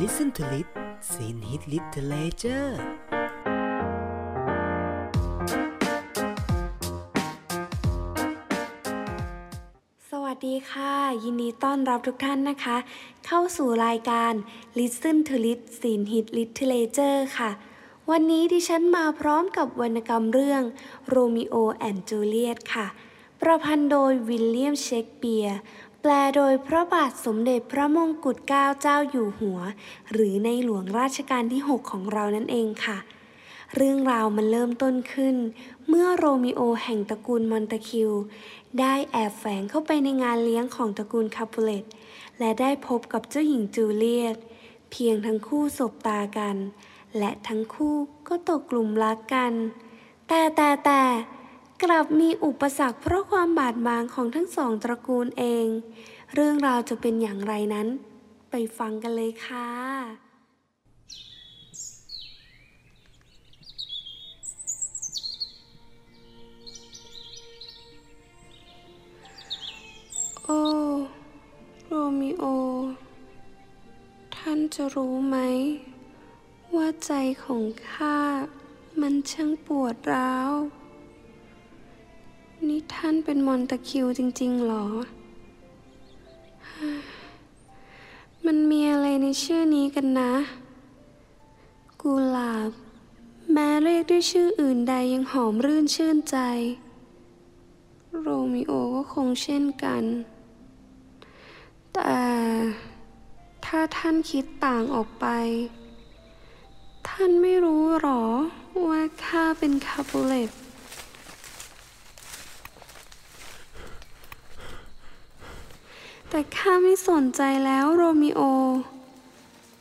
Listen to Lit Sin Hit Literature สวัสดีค่ะ ยินดีต้อนรับทุกท่านนะคะ เข้าสู่รายการ Listen to Lit Sin Hit Literature ค่ะ วันนี้ดิฉันมาพร้อมกับวรรณกรรมเรื่อง Romeo and Juliet ค่ะ ประพันธ์โดยวิลเลียมเชกเปียร์ แปลโดยพระบาทสมเด็จพระมงกุฎเกล้าเจ้าอยู่หัว หรือในหลวงราชการที่ 6 ของเรานั่นเองค่ะ เรื่องราวมันเริ่มต้นขึ้น เมื่อโรมิโอแห่งตระกูลมอนตะคิว ได้แอบแฝงเข้าไปในงานเลี้ยงของตระกูลคาปูเลตและได้พบกับเจ้าหญิงจูเลียต เพียงทั้งคู่สบตากัน และทั้งคู่ก็ตกกลุ่มรักกัน แต่แต่แต่ กลับมีอุปสรรคเพราะความบาดหมางของทั้งสองตระกูลเอง เรื่องราวจะเป็นอย่างไรนั้น ไปฟังกันเลยค่ะ โอ้โรมิโอ ท่านจะรู้ไหม ว่าใจของข้ามันช่างปวดร้าว นี่ท่านเป็นมอนตะคิวจริง ๆ หรอ มันมีอะไรในชื่อนี้กันนะ กุหลาบ แม้เรียกด้วยชื่ออื่นใดยังหอมรื่นชื่นใจ โรมิโอก็คงเช่นกัน แต่ถ้าท่านคิดต่างออกไป ท่านไม่รู้หรอว่าข้าเป็นคาปูเลต แต่ข้าไม่สนใจแล้วโรมิโอ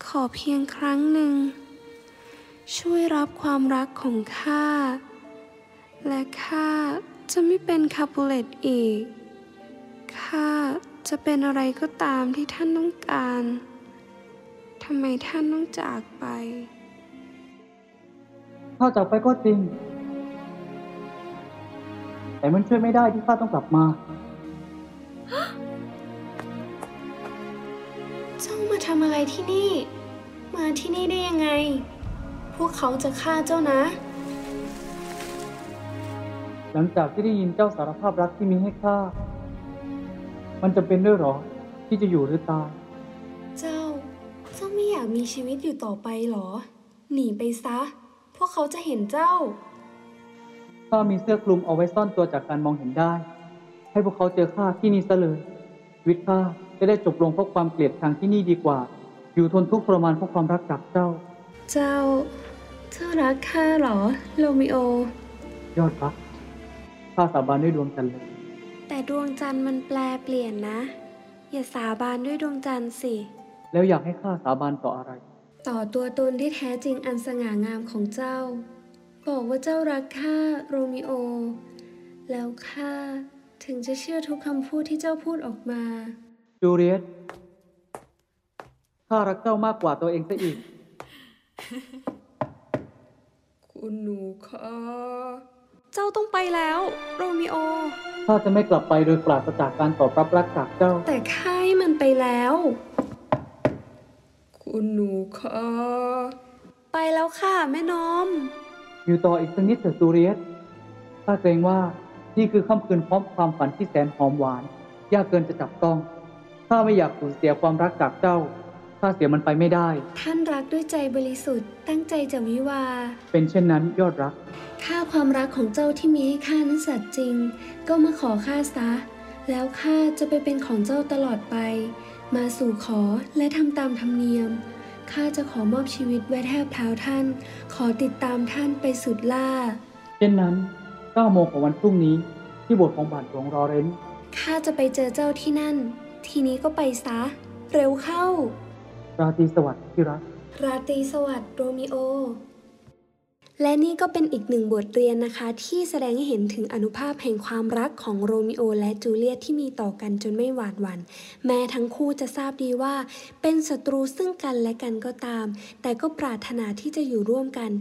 ขอเพียงครั้งหนึ่ง ช่วยรับความรักของข้า และข้าจะไม่เป็นคาปูเลตอีก ข้าจะเป็นอะไรก็ตามที่ท่านต้องการ ทำไมท่านต้องจากไป ข้าจากไปก็จริง แต่มันช่วยไม่ได้ที่ข้าต้องกลับมาำอะไรที่นี่ มาที่นี่ได้ยังไง พวกเขาจะฆ่าเจ้านะ หลังจากที่ได้ยินเจ้าสารภาพรักที่มีให้ข้า มันจะเป็นด้วยหรอ ที่จะอยู่หรือตาย เจ้า เจ้าไม่อยากมีชีวิตอยู่ต่อไปหรอ หนีไปซะ พวกเขาจะเห็นเจ้า ข้ามีเสื้อคลุมเอาไว้ซ่อนตัวจากการมองเห็นได้ ให้พวกเขาเจอข้าที่นี่ซะเลยชีวิตข้า จะได้จบลงเพราะความเกลียดชังที่นี่ดีกว่า อยู่ทนทุกข์ทรมานเพราะความรักจากเจ้า เจ้า เจ้ารักข้าเหรอ โรมิโอ ยอดรักข้าสาบานด้วยดวงจันทร์เลย แต่ดวงจันทร์มันแปลเปลี่ยนนะ อย่าสาบานด้วยดวงจันทร์สิ แล้วอยากให้ข้าสาบานต่ออะไร ต่อตัวตนที่แท้จริงอันสง่างามของเจ้า บอกว่าเจ้ารักข้าโรมิโอ แล้วข้าถึงจะเชื่อทุกคำพูดที่เจ้าพูดออกมา จูเลียตข้ารักเจ้ามากกว่าตัวเองซะอีก คุณหนูค่ะเจ้าต้องไปแล้ว โรมิโอ ข้าจะไม่กลับไปโดยปราศจากการตอบรับรักจากเจ้า แต่ข้าให้มันไปแล้ว คุณหนูค่ะไปแล้วค่ะแม่นอม อยู่ต่ออีกสักนิดเถอะจูเลียตข้าเกรงว่านี่คือค่ำคืนพร้อมความฝันที่แสนหอมหวาน ยากเกินจะจับต้อง ข้าไม่อยากสูญเสียความรักจากเจ้าข้าเสียมันไปไม่ได้ ท่านรักด้วยใจบริสุทธิ์ ตั้งใจจะวิวาห์เป็นเช่นนั้นยอดรัก ข้าความรักของเจ้าที่มีให้ข้านั้นสัตย์จริง ก็มาขอข้าซะ แล้วข้าจะไปเป็นของเจ้าตลอดไป มาสู่ขอและทำตามธรรมเนียม ข้าจะขอมอบชีวิตไว้แทบเท้าท่าน ขอติดตามท่านไปสุดล่า เช่นนั้น9โมงของวันพรุ่งนี้ที่โบสถ์ของบาทหลวงรอเรนซ์ข้าจะไปเจอเจ้าที่นั่น ทีนี้ก็ไปซะ เร็วเข้า ราตรีสวัสดิ์ที่รัก ราตรีสวัสดิ์โรมิโอ และนี่ก็เป็นอีกหนึ่งบทเรียนนะคะ ที่แสดงให้เห็นถึงอนุภาพแห่งความรักของโรมิโอและจูเลียตที่มีต่อกันจนไม่หวาดหวัน่นแม้ทั้งคู่จะทราบดีว่า เป็นศัตรูซึ่งกันและกันก็ตาม แต่ก็ปรารถนาที่จะอยู่ร่วมกัน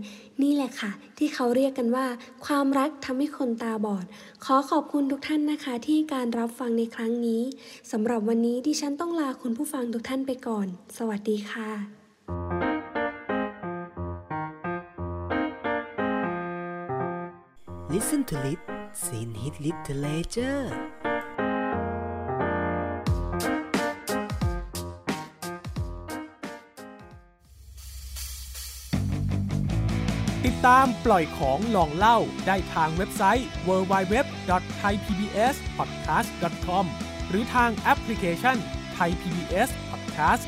นี่แหละค่ะ ที่เขาเรียกกันว่า ความรักทำให้คนตาบอด ขอขอบคุณทุกท่านนะคะ ที่การรับฟังในครั้งนี้สำหรับวันนี้ดิฉันต้องลาคุณผู้ฟังทุกท่านไปก่อน สวัสดีค่ะ Listen to Lit Scene Hit t e r a t u r e ติดตามปล่อยของลองเล่าได้ทางเว็บไซต์ www.thaipbspodcast.com หรือทางแอปพลิเคชัน Thai PBS Podcast